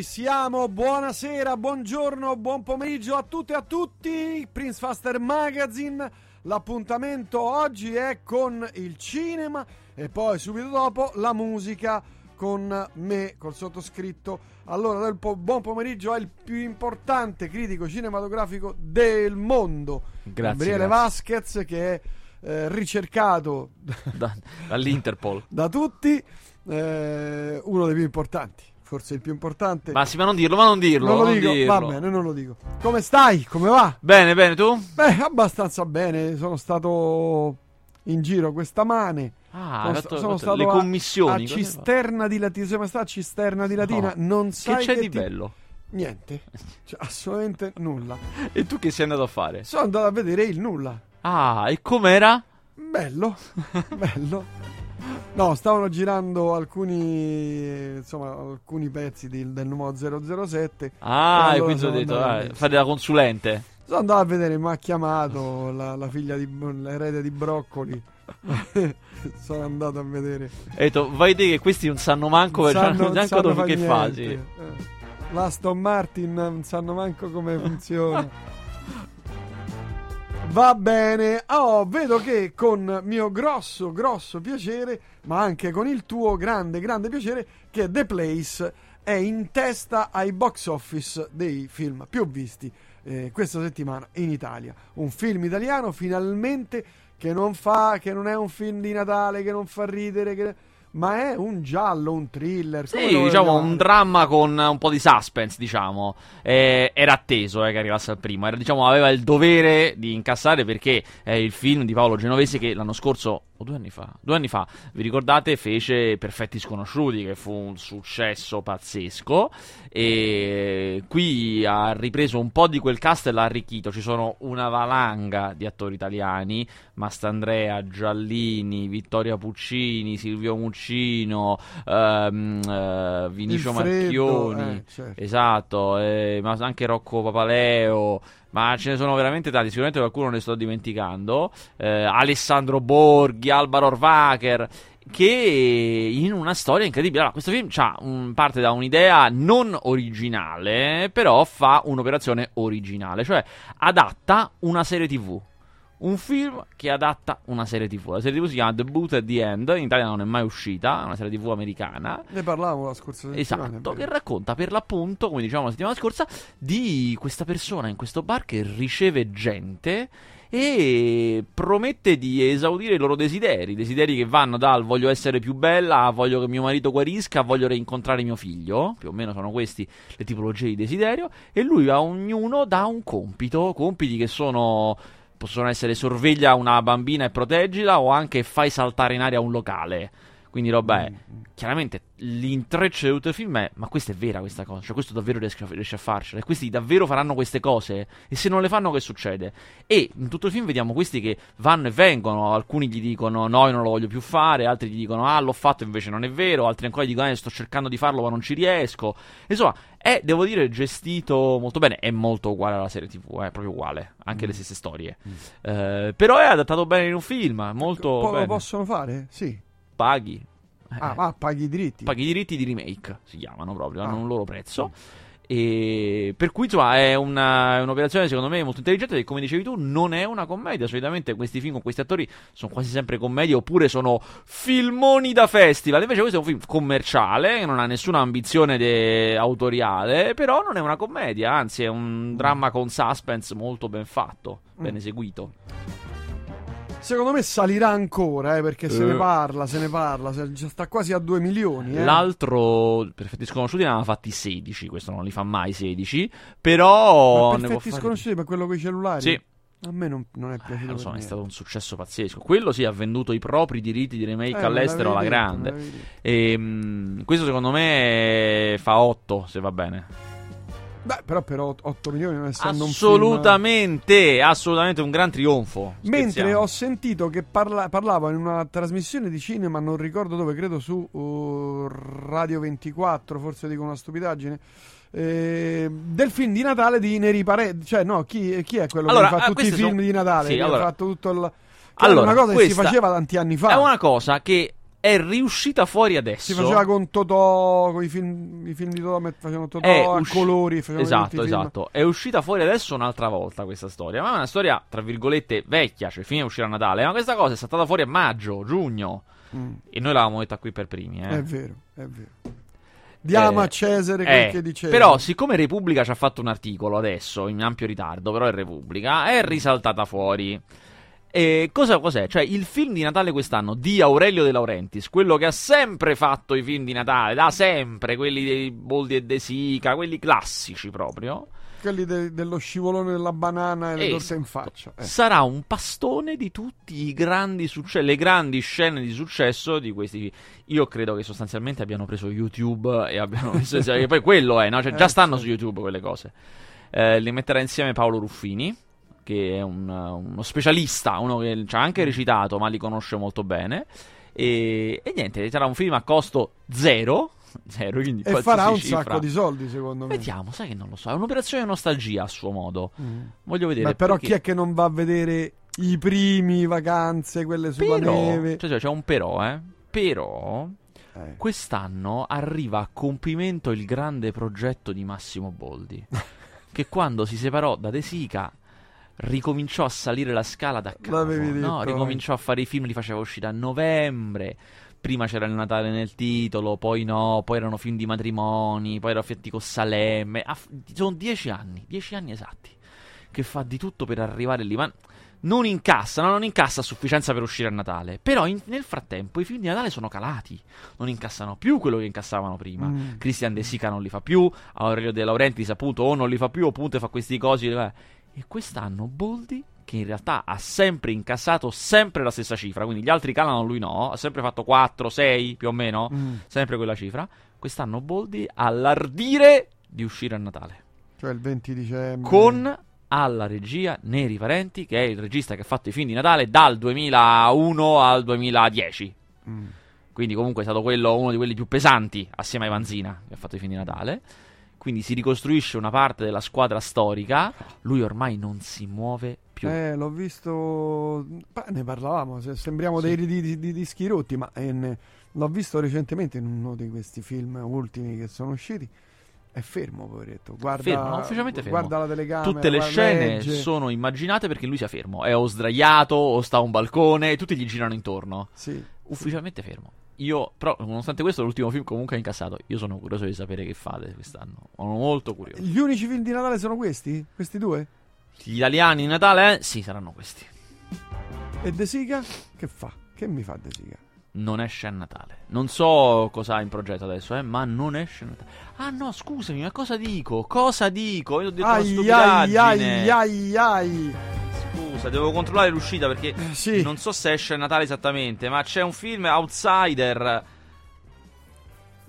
ci siamo, buonasera, buongiorno, buon pomeriggio a tutte e a tutti. Prince Faster Magazine, l'appuntamento oggi è con il cinema e poi subito dopo la musica con me, col sottoscritto. Allora, del po- buon pomeriggio al più importante critico cinematografico del mondo, Grazie, Gabriele grazie. Vasquez, che è eh, ricercato Da- dall'Interpol. da tutti, eh, uno dei più importanti, forse il più importante. Ma sì, ma non dirlo, ma non dirlo. non lo non dico, dirlo. va bene, non lo dico. Come stai? Come va? Bene, bene, tu? Beh, abbastanza bene. Sono stato in giro questa mane. Ah, sono, sta- fatto- sono stato le a- commissioni. a, hai Cisterna di Latina. Sei mai stato a Cisterna di Latina? No. Non sai Che c'è che di ti- bello? Niente. Cioè, assolutamente nulla. E tu che sei andato a fare? Sono andato a vedere il nulla. Ah, e com'era? Bello, bello. No, stavano girando alcuni, insomma, alcuni pezzi di- del numero 007. Ah, E e allora quindi ho detto, a ah, fate da consulente. Sono andato a vedere, mi ha chiamato la, la figlia di l'erede di Broccoli. Sono andato a vedere. E detto, vai te che questi non sanno manco, Non sanno- non sanno dove fa che niente. fasi. Eh. L'Aston Martin non sanno manco come funziona. Va bene, oh, vedo che con mio grosso, grosso piacere, ma anche con il tuo grande, grande piacere, che The Place è in testa ai box office dei film più visti eh, questa settimana in Italia. Un film italiano finalmente che non fa, che non è un film di Natale, che non fa ridere, che- ma è un giallo, un thriller. Sì, diciamo un dramma con un po' di suspense, diciamo. Eh, era atteso eh, che arrivasse al primo. Era, diciamo, aveva il dovere di incassare perché è il film di Paolo Genovese che l'anno scorso, o due anni fa, due anni fa, vi ricordate, fece Perfetti Sconosciuti, che fu un successo pazzesco. E qui ha ripreso un po' di quel cast e l'ha arricchito. Ci sono una valanga di attori italiani: Mastandrea, Giallini, Vittoria Puccini, Silvio Muccino, ehm, eh, Vinicio freddo, Marchioni. eh, certo. Esatto, eh, ma anche Rocco Papaleo. Ma ce ne sono veramente tanti, sicuramente qualcuno ne sto dimenticando. Eh, Alessandro Borghi, Alvaro Orvacher. Che in una storia incredibile. Allora, questo film un- parte da un'idea non originale, però fa un'operazione originale, cioè adatta una serie TV. Un film che adatta una serie TV. La serie TV si chiama The Boot at the End. In Italia non è mai uscita, è una serie TV americana. Ne parlavamo la scorsa settimana. Esatto, che racconta per l'appunto, come dicevamo la settimana scorsa, di questa persona in questo bar che riceve gente e promette di esaudire i loro desideri, desideri che vanno dal voglio essere più bella a voglio che mio marito guarisca a voglio reincontrare mio figlio, più o meno sono questi le tipologie di desiderio e lui a ognuno dà un compito, compiti che sono possono essere sorveglia una bambina e proteggila o anche fai saltare in aria un locale. Quindi roba è Mm. chiaramente l'intreccio di tutto il film è ma questa è vera questa cosa cioè questo davvero riesce a, riesce a farcela e questi davvero faranno queste cose e se non le fanno che succede e in tutto il film vediamo questi che vanno e vengono alcuni gli dicono no io non lo voglio più fare altri gli dicono ah l'ho fatto invece non è vero altri ancora gli dicono eh, sto cercando di farlo ma non ci riesco insomma è devo dire gestito molto bene è molto uguale alla serie tv è proprio uguale anche Mm. le stesse storie Eh, però è adattato bene in un film molto Po- lo possono fare? Sì. Paghi Ah, Eh. paghi i diritti. paghi i diritti di remake, si chiamano proprio, hanno Ah. un loro prezzo. E per cui insomma è una- è un'operazione secondo me molto intelligente perché come dicevi tu non è una commedia solitamente questi film con questi attori sono quasi sempre commedie oppure sono filmoni da festival invece questo è un film commerciale che non ha nessuna ambizione de- autoriale però non è una commedia anzi è un dramma con suspense molto ben fatto ben Mm. eseguito Secondo me salirà ancora, eh, perché se Eh. ne parla, se ne parla. se- già sta quasi a 2 milioni. Eh. L'altro, Perfetti Sconosciuti, ne aveva fatti 16. Questo non li fa mai 16. Però Ma perfetti sconosciuti per quello con i cellulari? Sì, A me non, non è eh, piaciuto. lo so, è stato un successo pazzesco. Quello sì ha venduto i propri diritti di remake Eh, all'estero alla grande. detto. E, mm, questo secondo me fa 8, se va bene. Beh, però per 8 milioni non essendo un film... Assolutamente, assolutamente un gran trionfo. Mentre Scherziamo. ho sentito che parla- parlava in una trasmissione di cinema, non ricordo dove, credo su uh, Radio 24, forse dico una stupidaggine, eh, del film di Natale di Neri Paredes. Cioè, no, chi, chi è quello Allora, che fa ah, tutti i film sono- di Natale? Sì, che allora- ha fatto tutto il... Allora, è una cosa che si faceva tanti anni fa. È una cosa che è riuscita fuori adesso. Si faceva con Totò, con i film, i film di Totò, facevano Totò È a usci- colori. Esatto, esatto. È uscita fuori adesso un'altra volta questa storia. Ma è una storia, tra virgolette, vecchia, cioè fine uscire a Natale. Ma questa cosa è saltata fuori a maggio, giugno. Mm, E noi l'avevamo detta qui per primi, eh. È vero, è vero. Diamo Eh, a Cesare quel Eh, che dice. Però, siccome Repubblica ci ha fatto un articolo adesso, in ampio ritardo, però è Repubblica, è risaltata fuori. E cosa, cos'è? Cioè, il film di Natale quest'anno di Aurelio De Laurentiis, quello che ha sempre fatto i film di Natale, da sempre, quelli dei Boldi e De Sica, quelli classici proprio, Quelli de- dello scivolone della banana e le Esatto. torte in faccia. Eh. sarà un pastone di tutti i grandi successi, le grandi scene di successo di questi. Io credo che sostanzialmente abbiano preso YouTube e abbiano messo poi quello è, no? Cioè, già Eh, stanno su YouTube quelle cose. Eh, li metterà insieme Paolo Ruffini, che è un- uno specialista, uno che ci ha anche recitato, ma li conosce molto bene. E, e niente, sarà un film a costo zero. Zero, quindi E farà un cifra. sacco di soldi, secondo me. Vediamo, sai che non lo so. È un'operazione nostalgia a suo modo. Mm. Voglio vedere. Beh, però perché- chi è che non va a vedere i primi vacanze, quelle sulla Però, neve? cioè, c'è un però, eh. Però, Eh. quest'anno arriva a compimento il grande progetto di Massimo Boldi. che quando si separò da De Sica ricominciò a salire la scala da capo. No, ricominciò a fare i film, li faceva uscire a novembre. Prima c'era il Natale nel titolo, poi no, poi erano film di matrimoni, poi era Fiatti con Salemme. F- sono dieci anni, dieci anni esatti, che fa di tutto per arrivare lì. Ma non incassa, no, non incassa a sufficienza per uscire a Natale. Però in- nel frattempo i film di Natale sono calati, non incassano più quello che incassavano prima. Mm. Christian De Sica non li fa più, Aurelio De Laurentiis appunto o non li fa più, appunto fa questi cosi. eh. E quest'anno Boldi, che in realtà ha sempre incassato sempre la stessa cifra, quindi gli altri calano, lui no, ha sempre fatto 4, 6 più o meno, Mm. sempre quella cifra. Quest'anno Boldi ha l'ardire di uscire a Natale Cioè il 20 dicembre. con alla regia Neri Parenti, che è il regista che ha fatto i film di Natale dal 2001 al 2010. Mm. Quindi comunque è stato quello, uno di quelli più pesanti assieme a Vanzina che ha fatto i film di Natale. Quindi si ricostruisce una parte della squadra storica. Lui ormai non si muove più. Eh, l'ho visto. Beh, ne parlavamo. se- Sembriamo Sì. dei di, di, di dischi rotti, ma eh, ne- l'ho visto recentemente in uno di questi film ultimi che sono usciti. È fermo, poveretto. Guarda, Fermo, ufficialmente fermo. Guarda la telecamera. Tutte le scene legge. sono immaginate perché lui sia fermo. È o sdraiato o sta a un balcone e tutti gli girano intorno. Sì. Ufficialmente fermo. Io, però, nonostante questo, l'ultimo film comunque ha incassato. Io sono curioso di sapere che fate quest'anno. Sono molto curioso. Gli unici film di Natale sono questi? Questi due? Gli italiani in Natale? eh? Sì, saranno questi. E De Sica? Che fa? Che mi fa De Sica? Non esce a Natale. Non so cosa ha in progetto adesso, eh, ma non esce a Natale. Ah no, scusami, ma cosa dico? Cosa dico? Io ho detto ai ai ai. Scusa, devo controllare l'uscita perché Eh, Sì. non so se esce a Natale esattamente, ma c'è un film Outsider.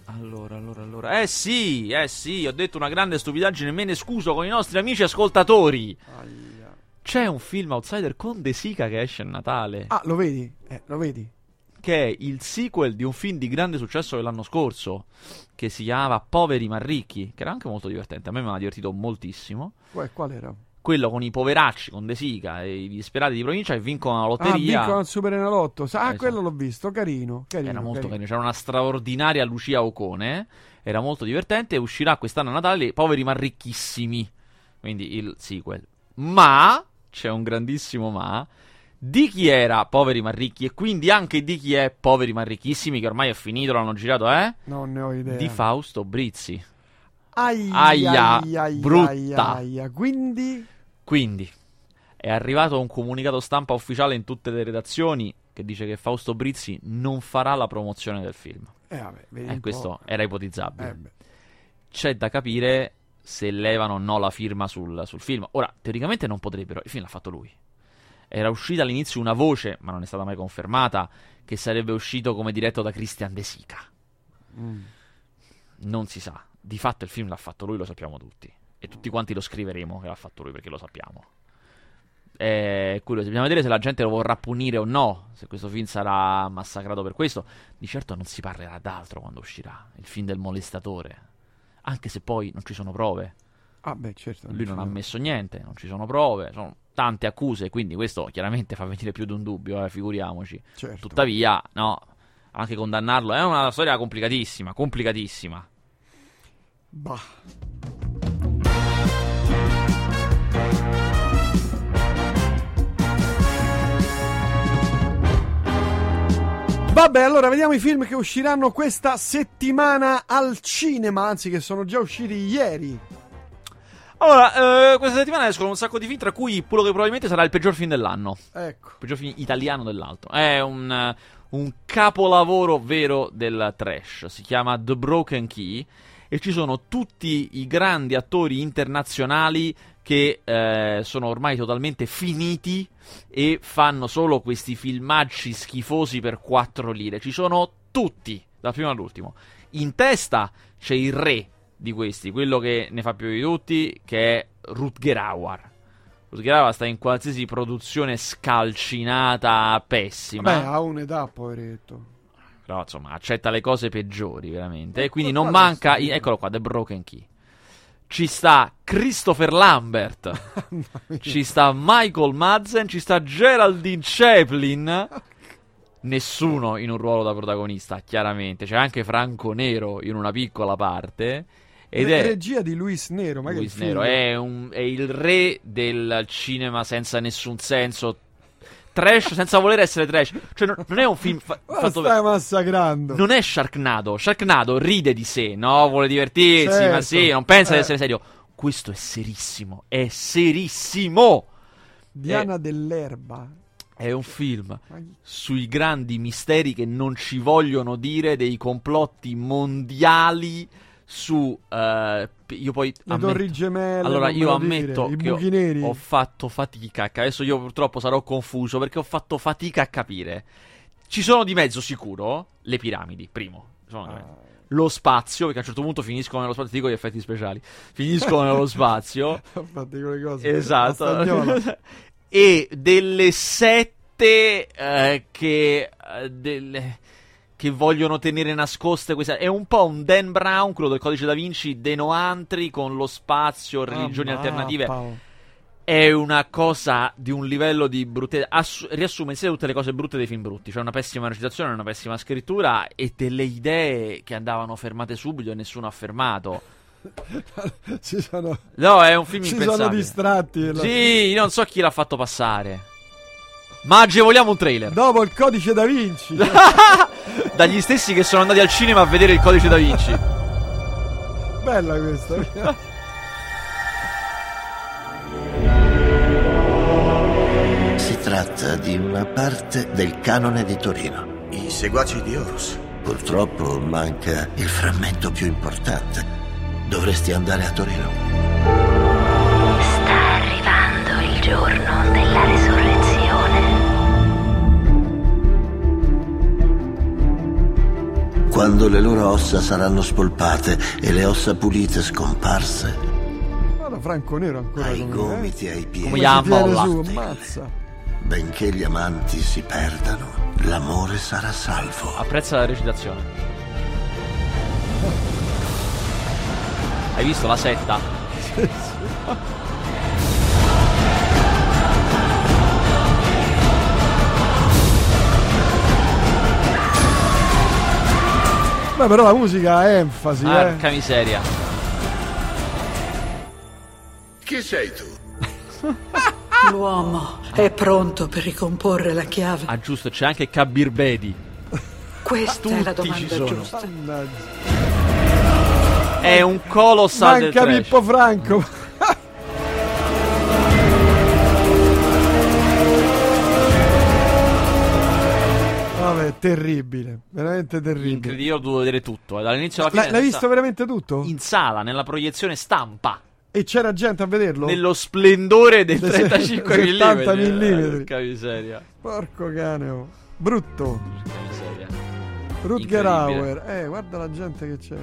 Allora, allora, allora. Eh sì, eh sì, ho detto una grande stupidaggine, me ne scuso con i nostri amici ascoltatori. Aia. C'è un film Outsider con De Sica che esce a Natale, Ah, lo vedi? Eh, lo vedi? che è il sequel di un film di grande successo dell'anno scorso, che si chiamava Poveri ma ricchi, che era anche molto divertente, a me mi ha divertito moltissimo. Qual, qual era? Quello con i poveracci, con De Sica e i disperati di provincia che vincono la Ah, lotteria. vincono al Super Enalotto. Sa- Ah, Esatto. quello l'ho visto, carino. carino Era molto carino. carino. C'era una straordinaria Lucia Ocone. Era molto divertente. Uscirà quest'anno a Natale Poveri ma ricchissimi. Quindi il sequel. Ma c'è un grandissimo ma. Di chi era Poveri ma ricchi? E quindi anche di chi è Poveri ma ricchissimi, che ormai è finito, l'hanno girato, eh? Non ne ho idea. Di Fausto Brizzi. Aia, Aia, aia, aia, brutta. aia. Quindi, Quindi è arrivato un comunicato stampa ufficiale in tutte le redazioni che dice che Fausto Brizzi non farà la promozione del film. eh, vabbè, E un questo era ipotizzabile. Eh, c'è da capire se levano o no la firma sul, sul film. Ora, teoricamente non potrebbero, il film l'ha fatto lui. Era uscita all'inizio una voce, ma non è stata mai confermata, che sarebbe uscito come diretto da Christian De Sica. Mm. Non si sa. Di fatto il film l'ha fatto lui, lo sappiamo tutti. E tutti quanti lo scriveremo che l'ha fatto lui perché lo sappiamo. È curioso, bisogna vedere se la gente lo vorrà punire o no, se questo film sarà massacrato per questo. Di certo non si parlerà d'altro quando uscirà, il film del molestatore. Anche se poi non ci sono prove. Ah, beh, certo. Lui non ha ammesso niente, non ci sono prove, sono tante accuse, quindi questo chiaramente fa venire più di un dubbio, eh, figuriamoci. certo. Tuttavia, no, anche condannarlo. È una storia complicatissima, complicatissima. Bah. Vabbè, allora vediamo i film che usciranno questa settimana al cinema, anzi che sono già usciti ieri. Allora, eh, questa settimana escono un sacco di film, tra cui quello che probabilmente sarà il peggior film dell'anno. Ecco. Il peggior film italiano dell'altro. È un, eh, un capolavoro vero del trash. Si chiama The Broken Key. E ci sono tutti i grandi attori internazionali che eh, sono ormai totalmente finiti e fanno solo questi filmaggi schifosi per 4 lire. Ci sono tutti, dal primo all'ultimo. In testa c'è il re di questi, quello che ne fa più di tutti, che è Rutger Hauer. Rutger sta in qualsiasi produzione scalcinata, pessima. Beh, ha un'età, poveretto. Però, insomma, accetta le cose peggiori, veramente. E quindi non manca... Eccolo qua, The Broken Key. Ci sta Christopher Lambert. ci sta Michael Madsen. Ci sta Geraldine Chaplin. Nessuno in un ruolo da protagonista, chiaramente. C'è anche Franco Nero in una piccola parte. Ed è... regia di Luis Nero, Luis? Nero è, un- è il re del cinema senza nessun senso. Trash senza voler essere trash. Cioè, non, non è un film fa- Ma fatto stai massacrando. non è Sharknado. Sharknado ride di sé, no? Vuole divertirsi, Certo. ma sì, non pensa Eh. di essere serio. Questo è serissimo. È serissimo. Diana dell'Erba. È un film sui grandi misteri che non ci vogliono dire, dei complotti mondiali su. eh, io poi. Le ammetto- torri gemelle. allora, io ammetto dire, che ho, ho fatto fatica. Adesso io purtroppo sarò confuso perché ho fatto fatica a capire. Ci sono di mezzo sicuro le piramidi, primo. Ah, Lo spazio, perché a un certo punto finiscono nello spazio. Ti dico gli effetti speciali. Finiscono nello spazio. cose. esatto. E delle sette eh, che. eh, delle- che vogliono tenere nascoste queste. È un po' un Dan Brown, quello del codice da Vinci, De Noantri con lo spazio, religioni Ah, alternative. Paolo. È una cosa di un livello di bruttezza. Assu- riassume in sé tutte le cose brutte dei film brutti. C'è una pessima recitazione, una pessima scrittura e delle idee che andavano fermate subito e nessuno ha fermato. si sono, No, è un film si impensabile. sono distratti. Sì, io non so chi l'ha fatto passare. Ma agevoliamo un trailer. Dopo il codice da Vinci. Dagli stessi che sono andati al cinema a vedere il codice da Vinci. Bella questa. Si tratta di una parte del canone di Torino. I seguaci di Horus. Purtroppo manca il frammento più importante. Dovresti andare a Torino. Sta arrivando il giorno della Quando le loro ossa saranno spolpate e le ossa pulite scomparse, Guarda Franco Nero ancora ai come, gomiti eh? ai piedi, Come su, ammazza. benché gli amanti si perdano, l'amore sarà salvo. Apprezza la recitazione. Hai visto la setta? Beh, però la musica ha enfasi, eh. Arca miseria. Chi sei tu? L'uomo è pronto per ricomporre la chiave. Ah, giusto, c'è anche Kabir Bedi. Questa è la tutti ci domanda sono. giusta. È un colossal del Manca trash. Pippo Franco. Terribile, veramente terribile. Io ho dovuto vedere tutto. eh, Dall'inizio alla fine. L'hai, visto veramente tutto? In sala, nella proiezione stampa. E c'era gente a vederlo? Nello splendore del Del 35 mm. 70 millimetri. Porca miseria. Porco cane, oh. Brutto. Porca miseria. Rutger. Hauer. Eh, guarda la gente che c'è.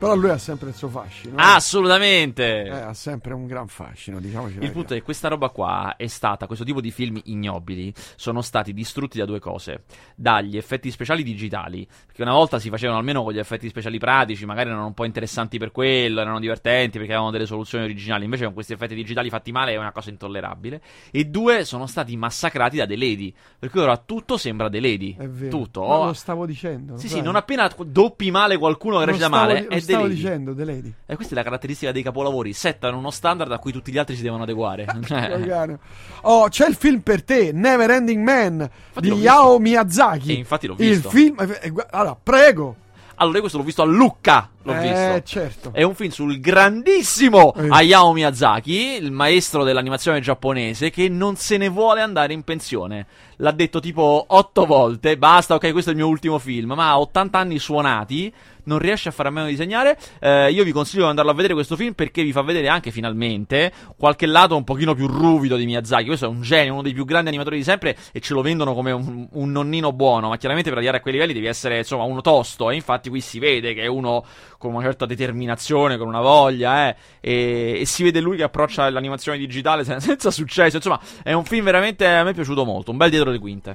Però lui ha sempre il suo fascino. eh. Assolutamente. Eh, ha sempre un gran fascino, diciamoci Il punto è che questa roba qua è stata, questo tipo di film ignobili sono stati distrutti da due cose, dagli effetti speciali digitali, perché una volta si facevano almeno con gli effetti speciali pratici, magari erano un po' interessanti per quello, erano divertenti perché avevano delle soluzioni originali, invece con questi effetti digitali fatti male è una cosa intollerabile, e due sono stati massacrati da The Lady, per cui ora tutto sembra The Lady, È vero. tutto. Ma Oh, lo stavo dicendo. sì, sì, non appena doppi male qualcuno che recita male, di- stavo Lady. dicendo, The Lady. E questa è la caratteristica dei capolavori, settano uno standard a cui tutti gli altri si devono adeguare. Cane. Oh, c'è il film per te, Never Ending Man di l'ho Yao Miyazaki. E infatti l'ho Il visto. film. eh, eh, Allora, prego. Allora, io questo l'ho visto a Lucca. L'ho eh, visto. certo. È un film sul grandissimo Eh. Hayao Miyazaki, il maestro dell'animazione giapponese, che non se ne vuole andare in pensione. L'ha detto tipo otto volte. Basta, ok, questo è il mio ultimo film. Ma ha 80 anni suonati. Non riesce a fare a meno di disegnare. Eh, io vi consiglio di andarlo a vedere questo film perché vi fa vedere anche finalmente qualche lato un pochino più ruvido di Miyazaki. Questo è un genio, uno dei più grandi animatori di sempre e ce lo vendono come un, un nonnino buono. Ma chiaramente per arrivare a quei livelli devi essere insomma uno tosto. E infatti qui si vede che è uno con una certa determinazione, con una voglia, eh, e, e si vede lui che approccia l'animazione digitale sen- senza successo. Insomma, è un film veramente a me è piaciuto molto. Un bel dietro le quinte.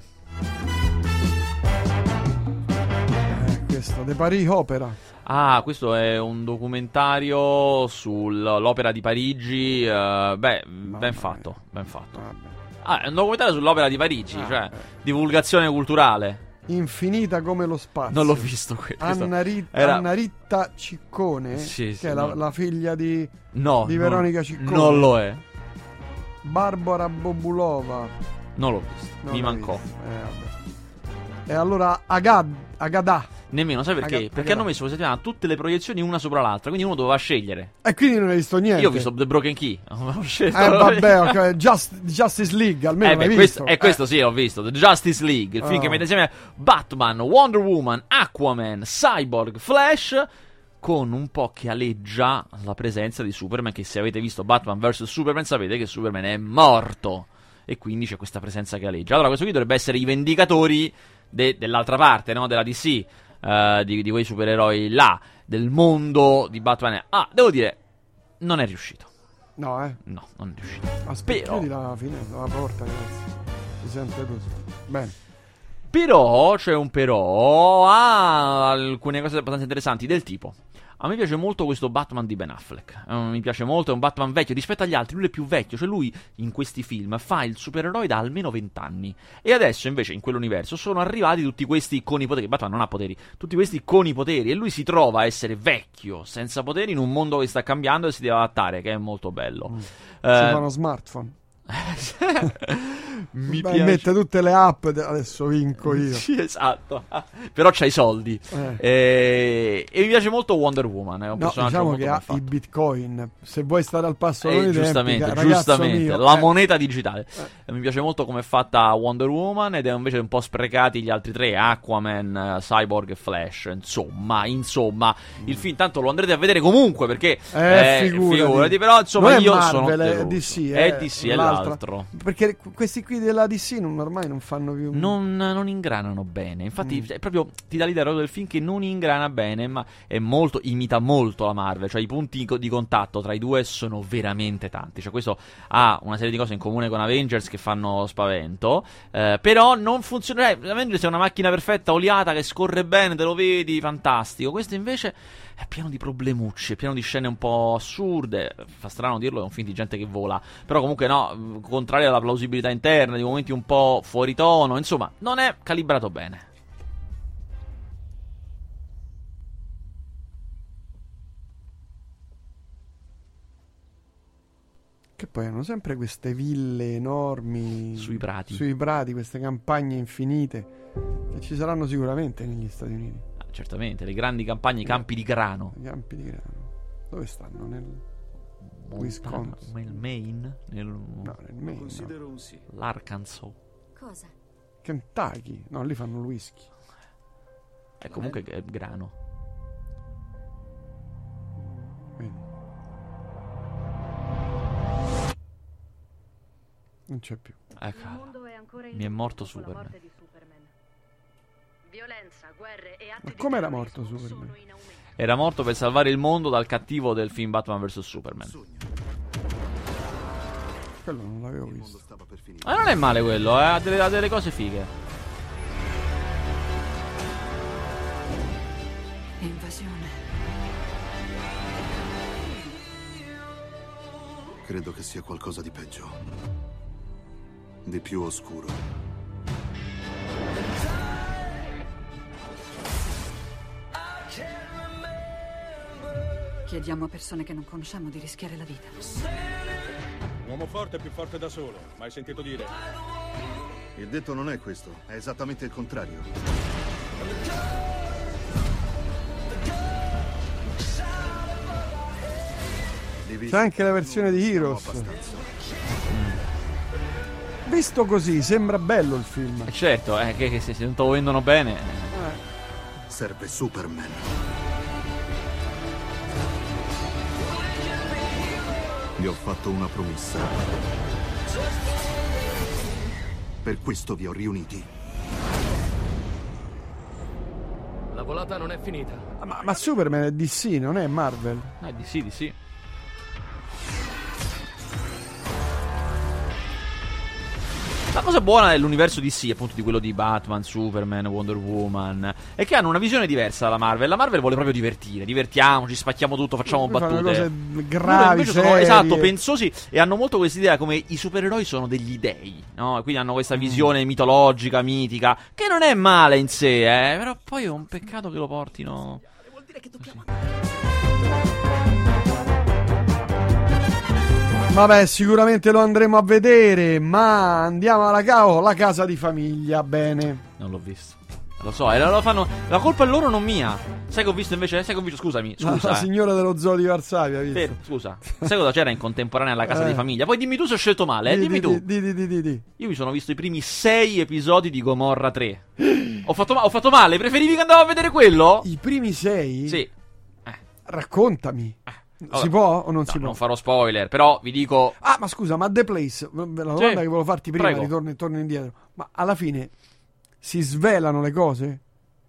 Eh, questo, The Paris Opera. Ah, questo è un documentario sull'opera di Parigi. eh, beh, ben mia. fatto, ben fatto. Vabbè. Ah, è un documentario sull'opera di Parigi, Ah, cioè eh. divulgazione culturale. Infinita come lo spazio. Non l'ho visto que- questo. Anna, Ri- Era- Anna Ritta Ciccone, Sì, che sì, è la, no. la figlia di No, di non- Veronica Ciccone. Non lo è. Barbara Bobulova. Non l'ho visto. Non Mi mancò. visto. Eh. E allora Agad, Agadà. Nemmeno, sai perché? Aga- perché Aga- hanno messo questa settimana tutte le proiezioni una sopra l'altra, quindi uno doveva scegliere. E quindi non hai visto niente. Io ho visto The Broken Key. Ho scelto- Eh vabbè, ok, Just- Justice League, almeno Eh, beh, visto. questo, eh, questo sì, ho visto. The Justice League, il film Ah. che mette insieme Batman, Wonder Woman, Aquaman, Cyborg, Flash. Con un po' che aleggia la presenza di Superman. Che se avete visto Batman vs Superman, sapete che Superman è morto. E quindi c'è questa presenza che aleggia. Allora, questo qui dovrebbe essere i vendicatori de- dell'altra parte, no? Della DC, eh, di, di quei supereroi là, del mondo di Batman. Ah, devo dire, non è riuscito. No, eh. No, non è riuscito. Aspetta, Però- chiudi la finestra, la porta, grazie. Si sente così. Bene. Però, c'è un però, ha alcune cose abbastanza interessanti del tipo. A me piace molto questo Batman di Ben Affleck. Eh, mi piace molto, è un Batman vecchio. Rispetto agli altri, lui è più vecchio. Cioè, lui in questi film fa il supereroe da almeno 20 anni. E adesso, invece, in quell'universo sono arrivati tutti questi con i poteri. Batman non ha poteri. Tutti questi con i poteri. E lui si trova a essere vecchio, senza poteri, in un mondo che sta cambiando e si deve adattare, che è molto bello. Si Eh, fanno smartphone. Mi Beh, piace. mette tutte le app, de- adesso vinco io. Sì, esatto. Però c'hai i soldi. Eh. E, e mi piace molto Wonder Woman. È un No, personaggio diciamo molto che ha fatto. i bitcoin. Se vuoi stare al passo Eh, i tempi, giustamente, giustamente, mio, la eh, moneta digitale. Eh, Mi piace molto come è fatta Wonder Woman ed è invece un po' sprecati gli altri tre, Aquaman, eh, Cyborg e Flash. Insomma, insomma, il film tanto lo andrete a vedere comunque perché Eh, figurati. però insomma Non è io Marvel, sono è. DC, è eh, DC è l'altro. Perché questi qui della DC non- ormai non fanno più. Non, non ingranano bene. Infatti, Mm. è proprio ti dà l'idea del film che non ingrana bene, ma è molto, imita molto la Marvel. Cioè, i punti di contatto tra i due sono veramente tanti. Cioè, questo ha una serie di cose in comune con Avengers che fanno spavento. eh, però non funziona. eh, Avengers è una macchina perfetta, oliata, che scorre bene, te lo vedi, fantastico. Questo invece è pieno di problemucci, è pieno di scene un po' assurde. Fa strano dirlo, è un film di gente che vola. Però comunque no, contrario alla plausibilità interna, di momenti un po' fuori tono. Insomma, non è calibrato bene. Che poi hanno sempre queste ville enormi Sui prati. Sui prati, queste campagne infinite. Che ci saranno sicuramente negli Stati Uniti. Certamente, le grandi campagne, i campi di grano. I campi di grano. Dove stanno? Nel Wisconsin. Nel Maine? Nel... No, nel Maine. Considero un sì. L'Arkansas. Cosa? Kentucky. No, lì fanno il whisky. È comunque è grano. Vedi. Non c'è più. Ecco. Il mondo è ancora in Mi è morto Superman. morte di Superman. Violenza, guerre e atti Ma com'era terrorismo morto Superman? Era morto per salvare il mondo dal cattivo del film Batman vs Superman. Quello non l'avevo visto. Ma non è male quello, eh, ha delle, ha delle cose fighe. Invasione. Credo che sia qualcosa di peggio. Di più oscuro. Chiediamo a persone che non conosciamo di rischiare la vita. Un uomo forte è più forte da solo, mai sentito dire? Il detto non è questo, è esattamente il contrario. C'è anche la versione di Heroes. abbastanza. Visto così, sembra bello il film. E certo, eh, che, che se, se non te lo vendono bene. eh. Serve Superman. Vi ho fatto una promessa. Per questo vi ho riuniti. La volata non è finita. Ma, ma Superman è DC, non è Marvel. Eh, di sì, di La cosa buona dell'universo DC, appunto di quello di Batman, Superman, Wonder Woman, è che hanno una visione diversa dalla Marvel. La Marvel vuole proprio divertire, divertiamoci, spacchiamo tutto, facciamo battute. cose gravi, invece sono esatto, pensosi e hanno molto questa idea come i supereroi sono degli dei, no? Quindi hanno Mm. questa visione mitologica, mitica, che non è male in sé, eh, però poi è un peccato che lo portino. Vabbè, sicuramente lo andremo a vedere, ma andiamo alla cavo, la casa di famiglia, bene. Non l'ho visto. Lo so, e lo fanno. La colpa è loro, non mia. Sai che ho visto invece? Sai che ho visto? Scusami, scusa. la eh. signora dello zoo di Varsavia, visto? Fermo, scusa. Sai cosa c'era in contemporanea alla casa Eh. di famiglia? Poi dimmi tu se ho scelto male, eh? Di, Dimmi di, tu. Di, di, di. Io mi sono visto i primi sei episodi di Gomorra 3. ho, fatto ma- ho fatto male? Preferivi che andavo a vedere quello? I primi sei? Sì. Raccontami. Vabbè. Si può o non No, si può? non farò spoiler, però vi dico. Ah, ma scusa, ma The Place, la domanda che volevo farti prima, prego. ritorno, torno indietro. Ma alla fine si svelano le cose?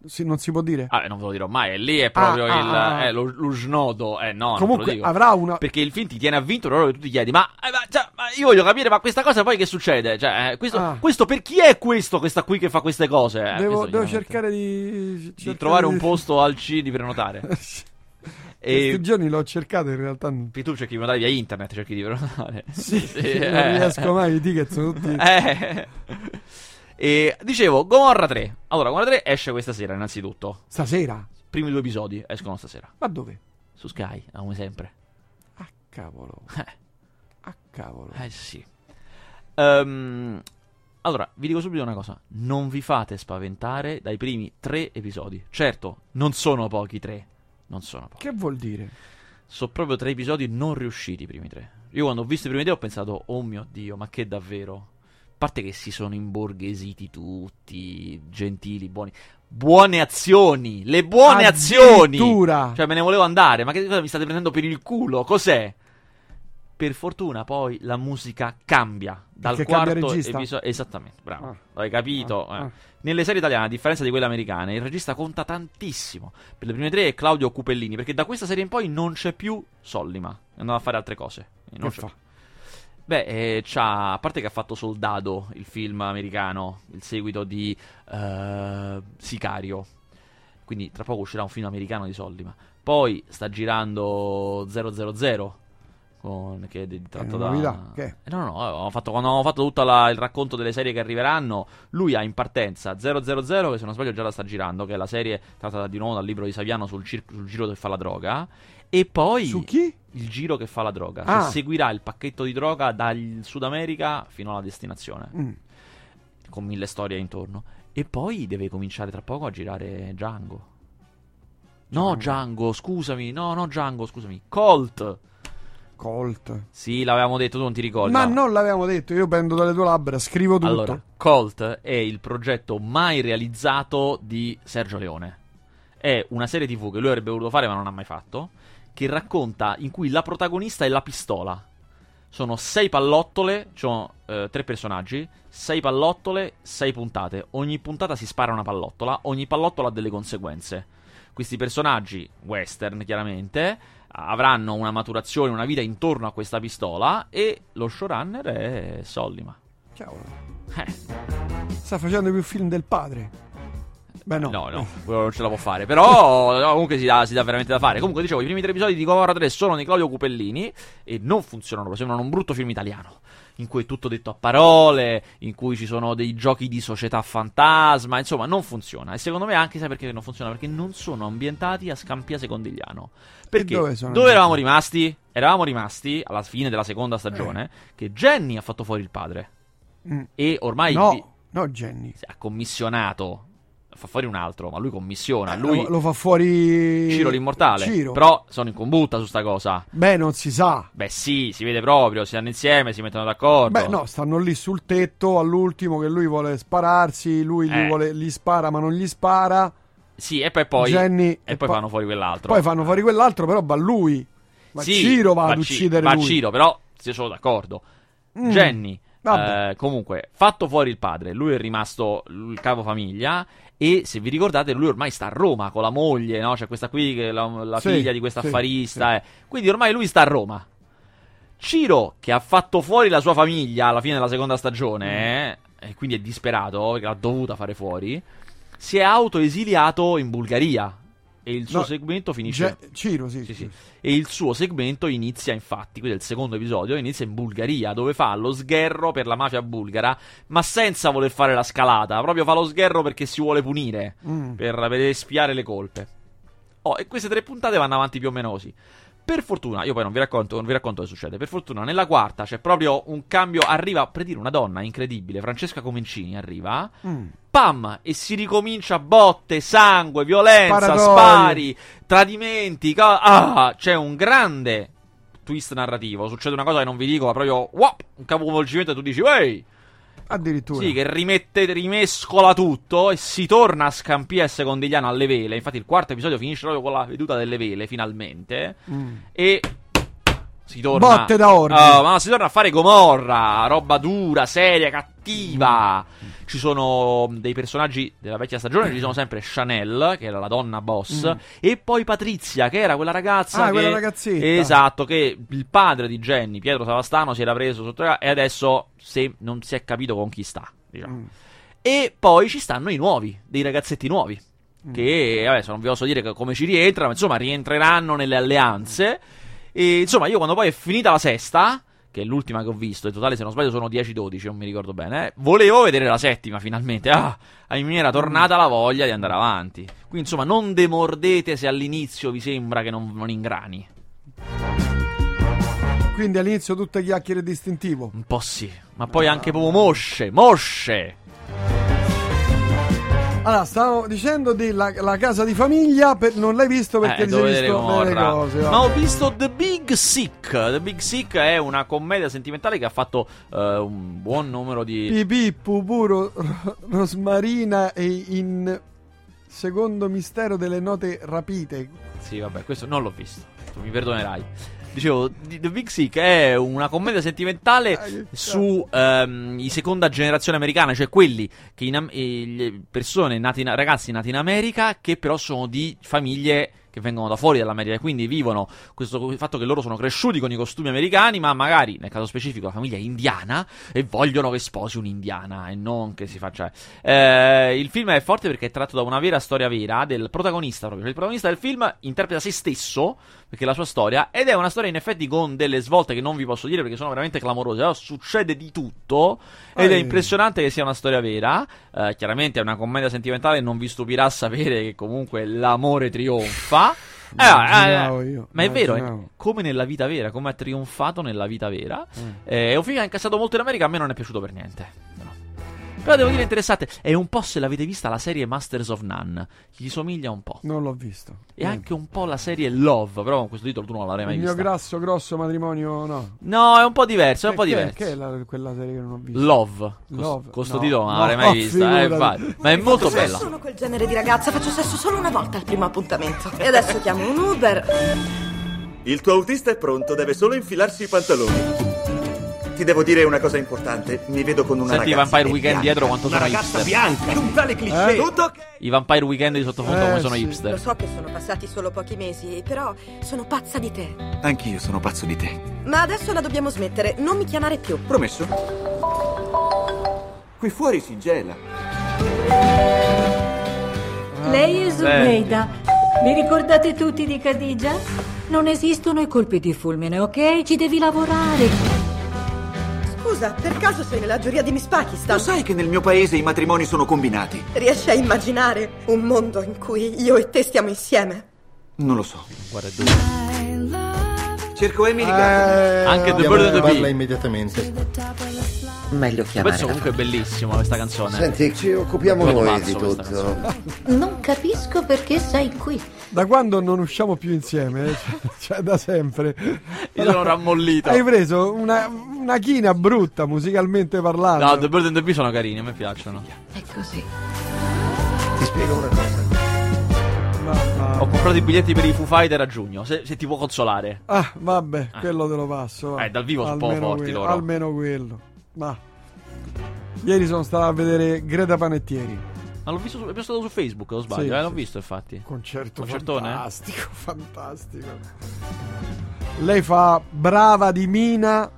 Si- non si può dire? Ah, non ve lo dirò mai. E lì è proprio Ah, il, ah, ah. eh, lo, lo snodo. Eh, no, non te lo Comunque dico. avrà una... Perché il film ti tiene avvinto, allora tu ti chiedi, ma, eh, ma, cioè, ma io voglio capire, ma questa cosa poi che succede? Cioè, eh, questo, Ah. questo per chi è questo, questa qui che fa queste cose? Eh, devo questo devo cercare di... di cercare trovare un di- posto al C di prenotare. Questi e giorni l'ho cercato, in realtà tu cerchi di prenotare via internet, cerchi di prenotare. Sì, eh. non riesco mai, i ticket sono tutti... Eh. E dicevo, Gomorra 3. Allora, Gomorra 3 esce questa sera, innanzitutto. Stasera? Primi due episodi escono stasera. Ma dove? Su Sky, come sempre. Ah, cavolo. Eh. Ah, cavolo. Eh sì. Ehm, allora, vi dico subito una cosa. Non vi fate spaventare dai primi tre episodi. Certo, non sono pochi tre. Non sono pochi. Che vuol dire? Sono proprio tre episodi non riusciti i primi tre. Io quando ho visto i primi tre ho pensato, oh mio Dio, ma che davvero? A parte che si sono imborghesiti tutti, gentili, buoni. Buone azioni! Le buone azioni! Cioè, me ne volevo andare, ma che cosa mi state prendendo per il culo? Cos'è? Per fortuna poi la musica cambia dal Perché cambia quarto regista? episodio. Esattamente, bravo. Ah. Hai capito? Ah, eh. ah. Nelle serie italiane, a differenza di quelle americane, il regista conta tantissimo. Per le prime tre è Claudio Cupellini, perché da questa serie in poi non c'è più Sollima. È andato a fare altre cose. E non Che c'è fa? più. Beh, eh, c'ha, a parte che ha fatto Soldado, il film americano, il seguito di eh, Sicario. Quindi tra poco uscirà un film americano di Sollima. Poi sta girando 000 con, che è tratto da novità, che è? Eh, No, no, ho fatto, quando ho fatto tutto la- il racconto delle serie che arriveranno, lui ha in partenza 000 che se non sbaglio già la sta girando, che è la serie trattata di nuovo dal libro di Saviano sul, cir- sul giro che fa la droga e poi Su chi? il giro che fa la droga. Ah. Se seguirà il pacchetto di droga dal Sud America fino alla destinazione, Mm. con mille storie intorno. E poi deve cominciare tra poco a girare Django. No, Django, scusami. No, no, Django, scusami. Colt. Colt. Sì, l'avevamo detto, tu non ti ricordi. Ma no? non l'avevamo detto, io prendo dalle tue labbra, scrivo tutto. Allora, Colt è il progetto mai realizzato di Sergio Leone. È una serie TV che lui avrebbe voluto fare ma non ha mai fatto, che racconta in cui la protagonista è la pistola. Sono sei pallottole, sono eh, tre personaggi, sei pallottole, sei puntate. Ogni puntata si spara una pallottola, ogni pallottola ha delle conseguenze. questi personaggi, western chiaramente, avranno una maturazione, una vita intorno a questa pistola e lo showrunner è Sollima. Cavolo. Eh, Sta facendo più film del padre. Beh, no. no, no, quello non ce la può fare. Però no, comunque si dà, si dà veramente da fare. Comunque dicevo, i primi tre episodi di Gomorra 3 sono di Claudio Cupellini e non funzionano, sembrano un brutto film italiano. In cui è tutto detto a parole, in cui ci sono dei giochi di società fantasma, insomma, non funziona. E secondo me anche sai perché non funziona? Perché non sono ambientati a Scampia Secondigliano. Perché dove dove eravamo rimasti? Eravamo rimasti alla fine della seconda stagione che Jenny ha fatto fuori il padre. Mm. E ormai vi- No, no, Jenny. ha commissionato. Fa fuori un altro, ma lui commissiona. Lui, Lo, lo fa fuori. Ciro l'immortale. Ciro. Però sono in combutta su sta cosa. Beh, non si sa. Beh, sì, si vede proprio. Si stanno insieme, si mettono d'accordo. Beh, no, stanno lì sul tetto all'ultimo che lui vuole spararsi. Lui gli, Eh. vuole- gli spara, ma non gli spara. Sì, e poi, poi, Jenny- e poi fanno fuori quell'altro. Poi fanno fuori quell'altro, però va lui. Ma Sì, Ciro va ad Ci- uccidere va lui. Ciro, però se sono d'accordo. Mm. Jenny, eh, comunque, fatto fuori il padre, lui è rimasto il capofamiglia. E se vi ricordate, lui ormai sta a Roma con la moglie, no? C'è questa qui, che è la, la Sì, figlia di questa sì, affarista. eh. Quindi ormai lui sta a Roma. Ciro, che ha fatto fuori la sua famiglia alla fine della seconda stagione, eh, e quindi è disperato perché l'ha dovuta fare fuori, si è autoesiliato in Bulgaria. E il suo No, segmento finisce. Ge- Ciro, sì. Sì, sì. E il suo segmento inizia, infatti, quello del secondo episodio, inizia in Bulgaria, dove fa lo sgherro per la mafia bulgara, ma senza voler fare la scalata, proprio fa lo sgherro perché si vuole punire, Mm. per, per espiare le colpe. Oh, e queste tre puntate vanno avanti più o meno così. Per fortuna, io poi non vi racconto, non vi racconto cosa succede. Per fortuna, nella quarta c'è proprio un cambio. Arriva, per dire, una donna incredibile. Francesca Comencini arriva. Mm. Pam! E si ricomincia botte, sangue, violenza, Sparatorie. spari, tradimenti. co- ah, c'è un grande twist narrativo. Succede una cosa che non vi dico, ma proprio wop, un capovolgimento e tu dici, wey! Addirittura. Sì, che rimette, rimescola tutto e si torna a Scampia e Secondigliano alle vele. Infatti, il quarto episodio finisce proprio con la veduta delle vele, finalmente. Mm. E si torna. Botte da orbi. Ah, ma si torna a fare Gomorra, roba dura, seria, cattiva. Mm. Ci sono dei personaggi della vecchia stagione. Ci sono sempre Chanel, che era la donna boss, e poi Patrizia, che era quella ragazza. Mm. Ah, che... quella ragazzetta. Esatto, che il padre di Jenny, Pietro Savastano, si era preso sotto e adesso se non si è capito con chi sta. Diciamo. Mm. E poi ci stanno i nuovi, dei ragazzetti nuovi. Mm. Che adesso non vi posso dire come ci rientrano, ma insomma rientreranno nelle alleanze. E insomma, io quando poi è finita la sesta, che è l'ultima che ho visto, in totale se non sbaglio sono 10-12, non mi ricordo bene, eh, volevo vedere la settima finalmente. Ah, mi era tornata la voglia di andare avanti. Quindi insomma, non demordete se all'inizio vi sembra che non, non ingrani. Quindi all'inizio tutte chiacchiere distintivo. Un po' sì, ma poi anche proprio mosce, mosce. Allora, stavo dicendo della la casa di famiglia, per- non l'hai visto perché Eh, ti sei visto delle cose. va. Ma ho visto The Big Sick. The Big Sick è una commedia sentimentale che ha fatto eh, un buon numero di. Pipì, Pupuro, Ro- Rosmarina e in secondo mistero delle note rapite. Sì, vabbè, questo non l'ho visto. Tu mi perdonerai. Dicevo, di- The Big Sick è una commedia sentimentale su ehm, i seconda generazione americana, cioè quelli che in eh, persone nati in- ragazzi nati in America che però sono di famiglie che vengono da fuori dall'America, quindi vivono questo il fatto che loro sono cresciuti con i costumi americani, ma magari nel caso specifico la famiglia è indiana e vogliono che sposi un'indiana e non che si faccia. Eh, il film è forte perché è tratto da una vera storia vera del protagonista proprio. Cioè, il protagonista del film interpreta se stesso perché è la sua storia ed è una storia in effetti con delle svolte che non vi posso dire perché sono veramente clamorose. Però succede di tutto ed è Eh. impressionante che sia una storia vera. Eh, chiaramente è una commedia sentimentale, non vi stupirà sapere che comunque l'amore trionfa. Eh, eh, io, ma è vero, è come nella vita vera, come ha trionfato nella vita vera. Mm. Eh, è un film che ha incassato molto in America, a me non è piaciuto per niente. No. Però devo dire interessante, è un po' se l'avete vista la serie Masters of None, gli somiglia un po'. Non l'ho visto. E anche un po' la serie Love, però con questo titolo tu non l'avrai mai Il mio vista. grasso, grosso matrimonio, no. No, è un po' diverso, è un po' Che- che- diverso. Che è la- quella serie che non ho visto? Love. Love. Con sto No. titolo non No, l'avrei mai vista. Eh. Ma è molto bella. Sono quel genere di ragazza, faccio sesso solo una volta al primo appuntamento. E adesso chiamo un Uber. Il tuo autista è pronto, deve solo infilarsi i pantaloni. Ti devo dire una cosa importante. Mi vedo con una Senti i ragazza Vampire che Weekend è dietro quanto Una sono ragazza hipster. bianca. Un tale cliché. Eh? Tutto ok. I Vampire Weekend di sottofondo Eh, come sono sì. Lo hipster. so che sono passati solo pochi mesi, però sono pazza di te. Anch'io sono pazzo di te. Ma adesso la dobbiamo smettere, non mi chiamare più. Promesso? Qui fuori si gela. Lei è Zubeida. Vi ricordate tutti di Khadija? Non esistono i colpi di fulmine, ok? Ci devi lavorare. Scusa, per caso sei nella giuria di Miss Pakistan? Lo sai che nel mio paese i matrimoni sono combinati? Riesci a immaginare un mondo in cui io e te stiamo insieme? Non lo so. Guarda, duro. Cerco Emily Gardner. Eh, Anche The Bird and the Bee. immediatamente. Meglio chiamare. pezzo comunque è bellissimo questa canzone. Senti, ci occupiamo Vado noi di tutto. Non capisco perché sei qui. Da quando non usciamo più insieme, eh, cioè, cioè, da sempre. Io sono rammollito. Hai preso una, una china brutta musicalmente parlando. No, The Bird and the Bee sono carini, a me piacciono. È così. Ti spiego una cosa. Ho comprato i biglietti per i Foo Fighter a giugno, se, se ti può consolare. Ah, vabbè, quello te lo passo. va. Eh, dal vivo sono un po' forti quello, loro. Almeno quello. Ma. Ieri sono stato a vedere Greta Panettieri. Ma l'ho visto, su, l'ho visto su Facebook, lo sbaglio, Sì, eh, l'ho sì, visto infatti. Concerto Concertone? fantastico, fantastico. Lei fa brava di Mina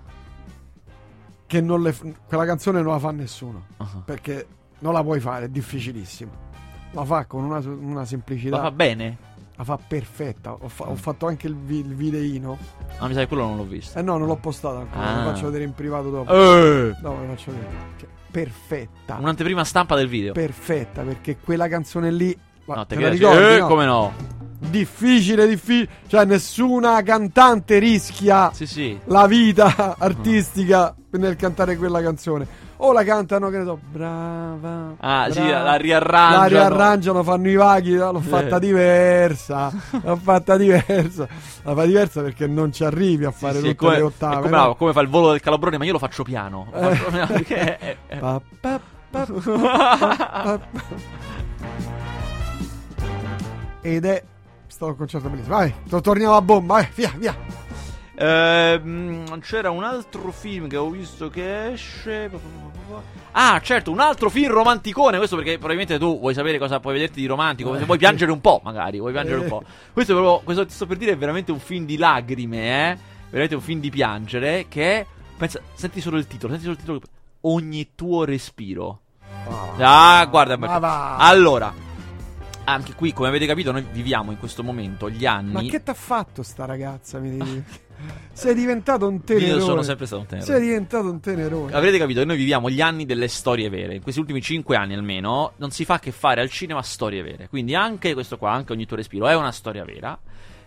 che non le quella canzone non la fa nessuno, Ah. perché non la puoi fare, è difficilissimo. La fa con una, una semplicità. La fa bene? La fa perfetta. Ho, fa- ho fatto anche il, vi- il videino. Ah, mi sa che quello non l'ho visto. Eh no, non l'ho postato ancora. Ah. Lo faccio vedere in privato dopo. Eh. No, lo faccio vedere. Cioè, perfetta. Un'anteprima stampa del video. Perfetta, perché quella canzone lì. ma No, te la credo, ricordi? eh, no? come no? Difficile, difficile. Cioè, nessuna cantante rischia Sì, sì. la vita artistica nel cantare quella canzone. O la cantano, che ne so, brava. Ah, sì, brava. la riarrangiano. La riarrangiano, fanno i vaghi. L'ho Sì. fatta diversa. L'ho fatta diversa. La fa diversa perché non ci arrivi a fare Sì, tutte come, le ottave. come, no? bravo, come fa il volo del calabrone, ma io lo faccio piano. Lo faccio piano perché è- è- Pa, pa, pa, pa, pa, pa. Ed è stato un concerto bellissimo. Vai, to- torniamo a bomba, vai, via, via. Ehm, c'era un altro film che ho visto che esce. Ah, certo, un altro film romanticone. Questo perché probabilmente tu vuoi sapere cosa puoi vederti di romantico. Se vuoi piangere un po', magari. Vuoi piangere un Eh. po'. Questo, è proprio, questo sto per dire è veramente un film di lagrime, eh. Veramente un film di piangere. Che. Pensa, senti solo il titolo. Senti solo il titolo. Ogni tuo respiro. Ah, guarda. Ma va. Allora, anche qui, come avete capito, noi viviamo in questo momento gli anni. Ma che t'ha fatto sta ragazza? Mi devi... Sei diventato un Io tenerone. sono sempre stato un tenerone. Sei diventato un tenerone. Avrete capito che noi viviamo gli anni delle storie vere. In questi ultimi 5 anni almeno non si fa che fare al cinema storie vere. Quindi anche questo qua, anche ogni tuo respiro, è una storia vera.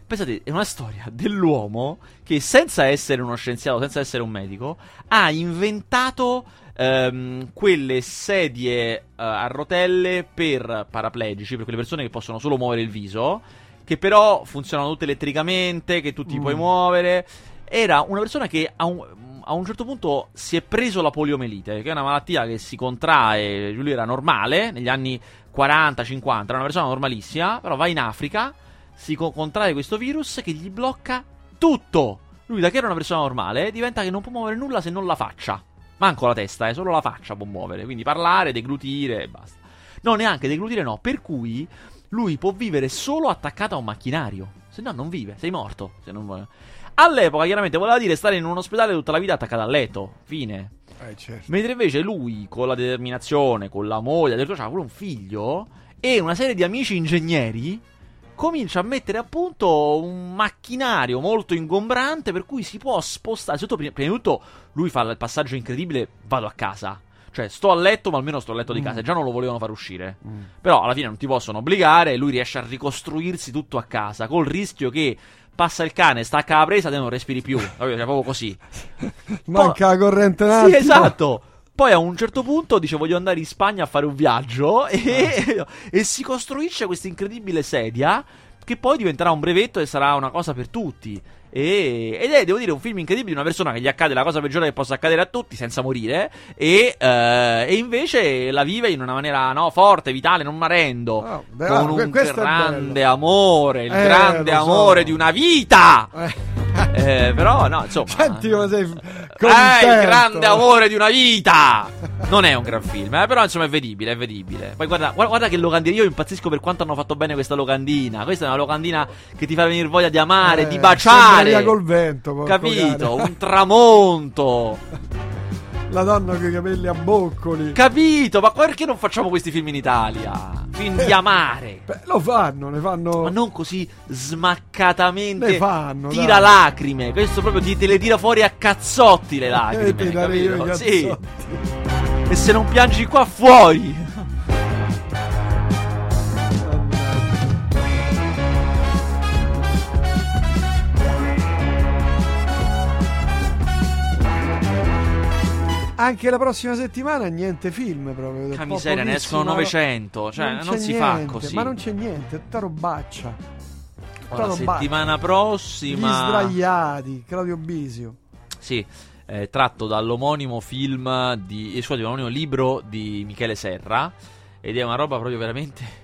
Pensate, è una storia dell'uomo che senza essere uno scienziato, senza essere un medico, ha inventato ehm, quelle sedie eh, a rotelle per paraplegici, per quelle persone che possono solo muovere il viso, che però funzionano tutte elettricamente, che tu ti Mm. puoi muovere. Era una persona che a un, a un certo punto si è preso la poliomelite, che è una malattia che si contrae, lui era normale, negli anni 40-50, era una persona normalissima, però va in Africa, si co- contrae questo virus che gli blocca tutto. Lui da che era una persona normale diventa che non può muovere nulla se non la faccia. Manco la testa, eh, solo la faccia può muovere, quindi parlare, deglutire e basta. No, neanche deglutire no, per cui lui può vivere solo attaccato a un macchinario. Se no non vive, sei morto. Se non. All'epoca chiaramente voleva dire stare in un ospedale tutta la vita attaccato al letto. Fine. Eh, certo. Mentre invece lui, con la determinazione, con la moglie, addirittura c'ha pure un figlio, e una serie di amici ingegneri, comincia a mettere a punto un macchinario molto ingombrante per cui si può spostare. Prima, prima di tutto, lui fa il passaggio incredibile: vado a casa. Cioè, sto a letto, ma almeno sto a letto di casa. Mm. Già non lo volevano far uscire. Mm. Però alla fine non ti possono obbligare. e Lui riesce a ricostruirsi tutto a casa. Col rischio che passa il cane, stacca la presa, te non respiri più. Cioè, proprio così. Manca la corrente un Sì, esatto. Poi a un certo punto dice voglio andare in Spagna a fare un viaggio e, e si costruisce questa incredibile sedia che poi diventerà un brevetto e sarà una cosa per tutti. E- ed è, devo dire, un film incredibile di una persona che gli accade la cosa peggiore che possa accadere a tutti senza morire e, eh, e invece la vive in una maniera no, forte, vitale, non marendo, Oh, beh, con un grande bello. amore, il Eh, grande so. amore di una vita. Eh. Eh, però, no, insomma. Senti come sei Eh, contento. il grande amore di una vita! Non è un gran film, eh, però insomma è vedibile, è vedibile. Poi guarda, guarda, guarda che locandina, io impazzisco per quanto hanno fatto bene questa locandina. Questa è una locandina che ti fa venire voglia di amare, Eh, di baciare. via col vento, Capito? cane. Un tramonto. La donna con i capelli a boccoli. Capito? Ma perché non facciamo questi film in Italia? Film di amare. Beh, lo fanno, ne fanno. Ma non così smaccatamente Le fanno, tira dai. lacrime. Questo proprio ti, te le tira fuori a cazzotti le lacrime. Eh, ti capito? Sì. E se non piangi qua fuori. Anche la prossima settimana niente film proprio. Che miseria, ne escono pochissima- 900. Cioè, non, c'è si fa niente, così. Ma non c'è niente, è tutta robaccia. Tutta la robaccia. settimana Gli prossima. sdraiati, Claudio Bisio. Sì, eh, tratto dall'omonimo film di. Eh, scusate, dall'omonimo libro di Michele Serra. Ed è una roba proprio veramente.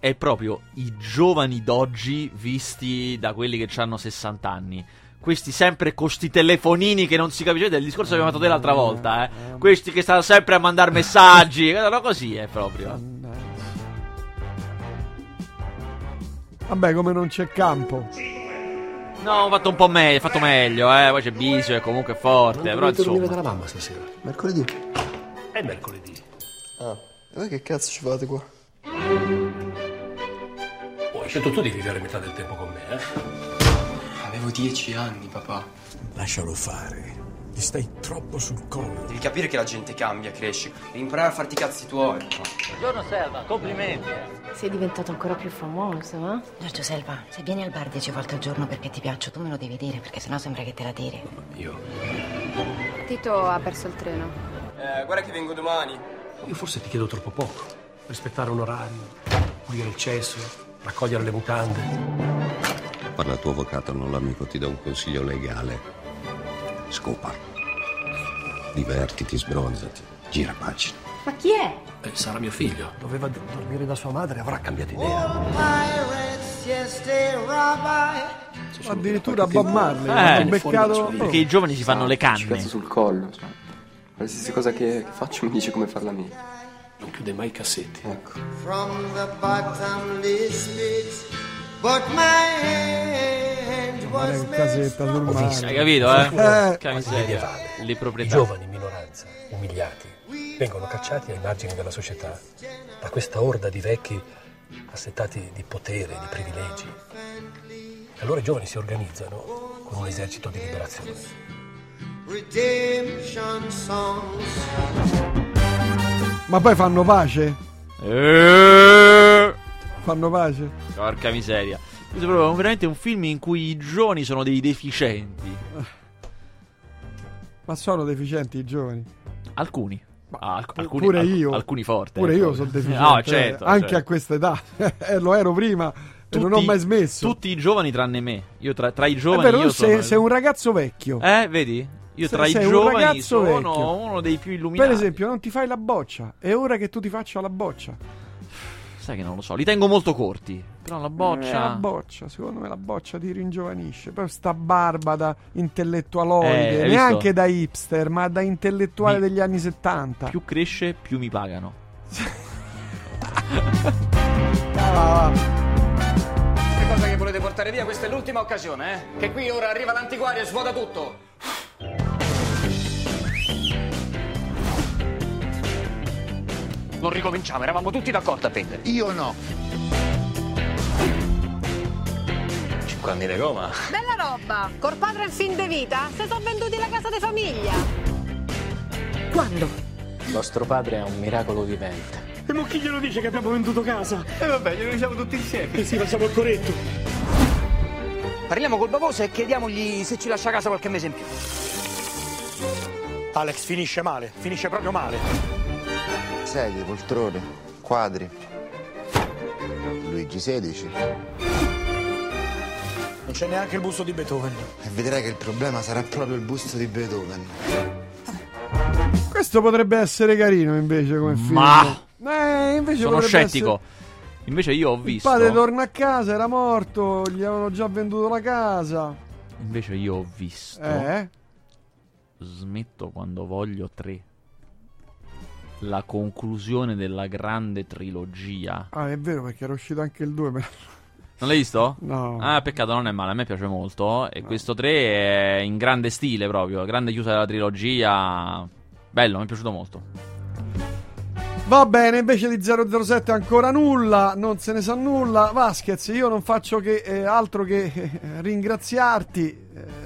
È proprio i giovani d'oggi visti da quelli che hanno 60 anni. Questi sempre con sti telefonini che non si capisce. Del discorso che abbiamo fatto te l'altra volta, eh. Questi che stanno sempre a mandare messaggi. No, così è proprio. Vabbè, come non c'è campo. No, ho fatto un po' meglio, fatto meglio, eh. Poi c'è Bisio, è comunque forte. Però Dovete dormire insomma. dalla mamma stasera. Mercoledì. È mercoledì. Ah, e voi che cazzo ci fate qua? Oh, hai scelto tu di vivere metà del tempo con me, eh? Avevo dieci anni, papà. Lascialo fare. Gli stai troppo sul collo. Devi capire che la gente cambia, cresce. Devi imparare a farti i cazzi tuoi. Buongiorno Selva, complimenti. eh. Sei diventato ancora più famoso, eh? Giorgio Selva, se vieni al bar dieci volte al giorno perché ti piaccio, tu me lo devi dire, perché sennò sembra che te la tiri. Io. Tito ha perso il treno. Eh, guarda che vengo domani. Io forse ti chiedo troppo poco. Rispettare un orario, pulire il cesso, raccogliere le mutande. Parla al tuo avvocato, non l'amico, ti do un consiglio legale. Scopa. Divertiti, sbronzati, gira pagina. Ma chi è? Eh, sarà mio figlio. Doveva d- dormire da sua madre, avrà cambiato idea. Addirittura Bob Marley. Eh, beccato. perché i giovani si fanno le Ci canne. cazzo sul collo, cioè. Qualsiasi cosa che, faccio mi dice come farla meglio. Non chiude mai i cassetti. Ecco. From the bottomless pit, but my hand was Guarda che casetta sul Ho mare. visto. Hai capito, eh? Eh. Che miseria. medievale. Le I proprietà. giovani in minoranza, umiliati, vengono cacciati ai margini della società da questa orda di vecchi assetati di potere, di privilegi. E allora i giovani si organizzano con un esercito di liberazione. redemption songs. Ma poi fanno pace? Eh, Fanno pace? Porca miseria. Questo è proprio veramente un film in cui i giovani sono dei deficienti. Ma sono deficienti i giovani? Alcuni. Ah, alc- alcuni, pure alc- io. alcuni forti. Pure ecco. io sono deficiente. No, eh, certo. anche certo. a questa età. Eh, lo ero prima e non ho Tutti- mai smesso. Tutti i giovani tranne me. Io tra, tra i È giovani vero, io tu sono sei, sei un ragazzo vecchio. Eh, vedi? Io tra i sei giovani sono vecchio. uno dei più illuminati. Per esempio, non ti fai la boccia. È ora che tu ti faccia la boccia. Sai che non lo so, li tengo molto corti. Però la Eh, boccia. la boccia, secondo me la boccia ti ringiovanisce. Poi sta barba da intellettualoide, Eh, neanche visto? da hipster, ma da intellettuale Mi- degli anni 70. Più cresce, più mi pagano. Ah, Che cosa che volete portare via? Questa è l'ultima occasione, eh? Che qui ora arriva l'antiguario e svuota tutto. Non ricominciamo, eravamo tutti d'accordo a vendere. Io no. 5 anni di Roma. Bella roba! Col padre il fin de vita si sono venduti la casa di famiglia. Quando? Vostro padre è un miracolo vivente. E mo chi glielo dice che abbiamo venduto casa? E vabbè, glielo diciamo tutti insieme. Eh sì, facciamo il corretto. Parliamo col Bavosa e chiediamogli se ci lascia casa qualche mese in più. Alex finisce male, finisce proprio male. Sedie, poltrone, quadri. Luigi XVI. Non c'è neanche il busto di Beethoven. E vedrai che il problema sarà proprio il busto di Beethoven. questo potrebbe essere carino invece come film. Ma- Eh, invece Sono scettico. Invece io ho essere- Il visto. padre torna a casa, era morto, gli avevano già venduto la casa. Invece io ho visto Eh? Smetto quando voglio 3. La conclusione della grande trilogia. Ah, è vero perché era uscito anche il 2. ma- Non l'hai visto? No. Ah, peccato, non è male, a me piace molto. E questo 3 è in grande stile proprio, grande chiusa della trilogia. Bello, mi è piaciuto molto. Va bene, invece di 007 ancora nulla, non se ne sa nulla. Vasquez, io non faccio che, eh, altro che eh, ringraziarti. eh,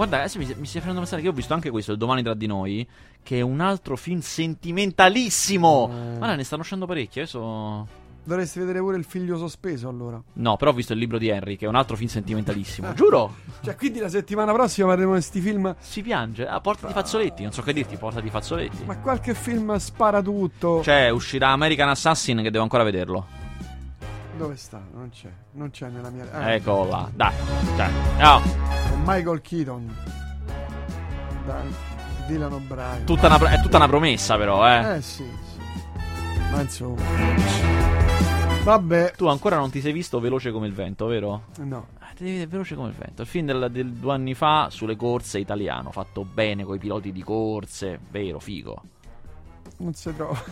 Guarda, adesso mi, mi stai facendo pensare che io ho visto anche questo, il Domani tra di noi, che è un altro film sentimentalissimo. Guarda, ne stanno uscendo parecchi, adesso... dovresti vedere pure il figlio sospeso allora. No, però ho visto il libro di Henry, che è un altro film sentimentalissimo. Giuro! Cioè, quindi la settimana prossima vedremo questi film. Si piange. A porta di fazzoletti, non so che dirti, porta di fazzoletti. Ma qualche film spara tutto. Cioè, uscirà American Assassin che devo ancora vederlo. Dove sta? Non c'è. Non c'è nella mia. Ah, Eccolo là, dai. Cioè, no. Con Michael Keaton. Dai. Dylan O'Brien. Tutta una, è tutta una promessa, però, eh. Eh sì, sì. Ma insomma. Vabbè. Tu ancora non ti sei visto veloce come il vento, vero? No. Eh, ti devi vedere veloce come il vento. Il film del, del due anni fa sulle corse italiano, fatto bene con i piloti di corse, vero, figo. Non si trova.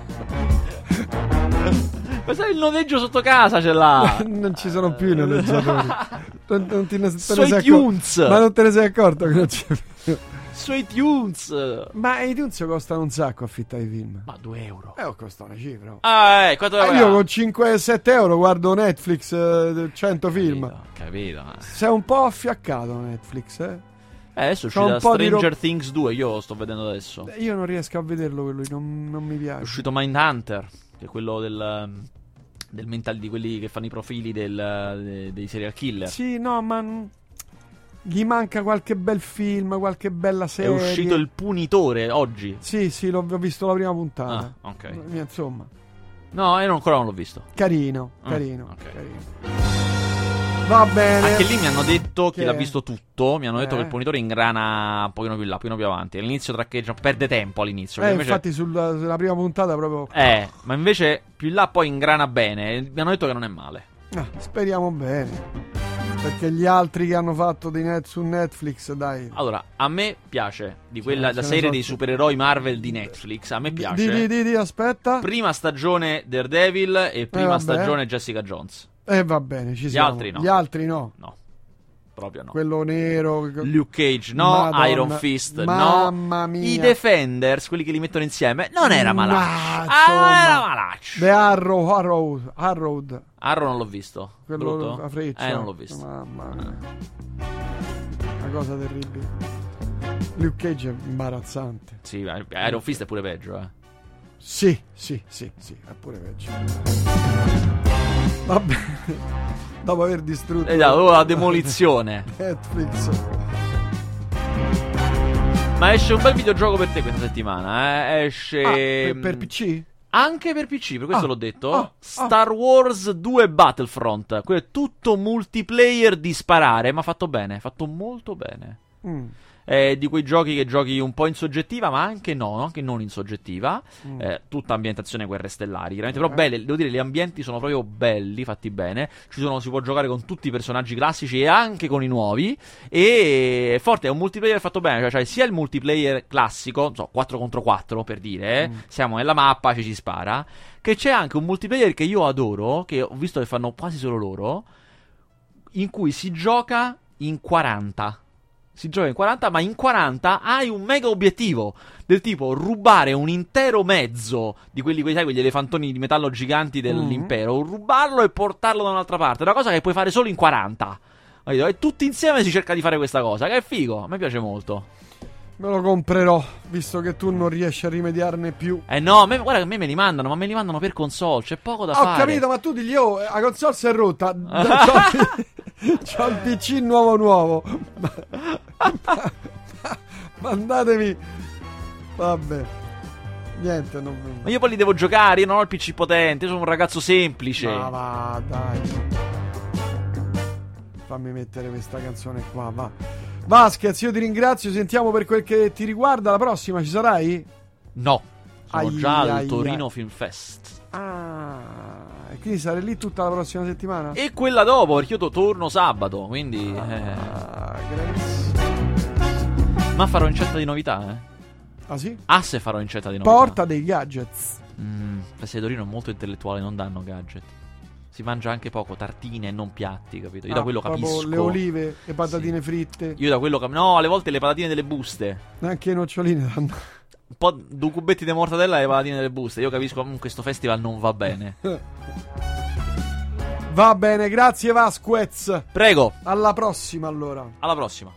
Questo è il noleggio sotto casa, ce l'ha. non ci sono più i noleggiatori. non, non te ne, ne Sui tunes. Ma non te ne sei accorto che non c'è più. Su iTunes. Ma i tunes costano un sacco affittare i film. Ma 2 euro. Eh, costa una cifra. Ah, eh, quanto Ah, io con 5-7 euro guardo Netflix eh, 100 film. Capito. eh. Sei un po' affiaccato Netflix, eh? Eh, adesso è C'ho un po' Stranger ro- Things 2, io lo sto vedendo adesso. Io non riesco a vederlo quello, non, non mi È piace. uscito Mindhunter, che è quello del, um, del mental di quelli che fanno i profili del, de- dei serial killer. Sì, no, ma gli manca qualche bel film, qualche bella È serie. uscito Il Punitore oggi. Sì, sì, l'ho ho visto la prima puntata. Ah, ok. Insomma, No, io ancora non l'ho visto. carino, Ah, carino, ok. carino. Va bene. Anche lì mi hanno detto, chi Che l'ha visto tutto, mi hanno detto Eh. che il punitore ingrana un pochino più là, un pochino più avanti. All'inizio traccheggia, perde tempo all'inizio. Eh, invece- infatti sulla, sulla prima puntata proprio... Eh, ma invece più in là poi ingrana bene. Mi hanno detto che non è male. Ah, speriamo bene. Perché gli altri che hanno fatto di net su Netflix, dai. Allora, a me piace di quella ce la serie so- dei supereroi Marvel di Netflix. A me piace. Di, di, di, aspetta. Prima stagione Daredevil e prima vabbè. stagione Jessica Jones. Eh, va bene, ci Gli siamo. altri no. Gli altri no. No, proprio no. Quello nero. Luke Cage no, Madonna. Iron Fist Mamma no. mia. I Defenders, quelli che li mettono insieme, non era malaccio. Ma, Ah, era malaccio. The Arrow, Arrow, Arrowed. Arrow non l'ho visto. Quello Brutto? a freccia. Eh, non l'ho visto. Mamma mia. Una cosa terribile. Luke Cage è imbarazzante. Sì, Iron Fist è pure peggio, eh. Sì, sì, sì, sì, è pure peggio. Va bene. Dopo aver distrutto E dai, oh, la demolizione. Netflix. Ma esce un bel videogioco per te questa settimana, eh? Esce Ah, per, per PC? Anche per PC, per questo Ah, l'ho detto. ah, Star Wars 2 Battlefront. Quello è tutto multiplayer di sparare, ma fatto bene, fatto molto bene. Mm. È di quei giochi che giochi un po' in soggettiva, ma anche no, anche non in soggettiva. Mm. Eh, tutta ambientazione guerre stellari, chiaramente. Però belle, devo dire, gli ambienti sono proprio belli, fatti bene. Ci sono, si può giocare con tutti i personaggi classici e anche con i nuovi. E è forte, è un multiplayer fatto bene. Cioè, c'hai sia il multiplayer classico, so, 4 contro 4 per dire, eh. Mm. siamo nella mappa, ci si spara. Che c'è anche un multiplayer che io adoro, che ho visto che fanno quasi solo loro, in cui si gioca in 40. Si gioca in 40, ma in 40 hai un mega obiettivo. Del tipo rubare un intero mezzo di quelli, sai, quegli elefantoni di metallo giganti dell'impero. Rubarlo e portarlo da un'altra parte. Una cosa che puoi fare solo in 40. Capito? E tutti insieme si cerca di fare questa cosa. Che è figo. A me piace molto. Me lo comprerò, visto che tu non riesci a rimediarne più. Eh no, me- guarda che a me me li mandano, ma me li mandano per console. C'è poco da Ho fare. capito, ma tu digli, oh, la console si è rotta. C'ho il PC nuovo nuovo. Mandatemi. Vabbè. Niente, non... Ma io poi li devo giocare. Io non ho il PC potente. Io sono un ragazzo semplice. Ma va, dai. Fammi mettere questa canzone qua, va. Vasquez, io ti ringrazio. Sentiamo per quel che ti riguarda. La prossima ci sarai? No, sono Ai, già al ai, Torino ai. Film Fest. Ah, e quindi sarai lì tutta la prossima settimana? E quella dopo, perché io to- torno sabato, quindi... eh. Ah, Grace. Ma farò incetta di novità, eh. Ah sì? Ah, se farò incetta di novità. Porta dei gadgets. Mm, Torino è molto intellettuale, non danno gadget. Si mangia anche poco, tartine e non piatti, capito? Io da Ah, quello proprio capisco. Le olive, le patatine fritte. Io da quello cap- No, alle volte le patatine delle buste. Anche i noccioline danno. Un po' due cubetti di mortadella e le patatine delle buste. Io capisco, mm, questo festival non va bene. Va bene, grazie Vasquez. Prego. Alla prossima allora. Alla prossima.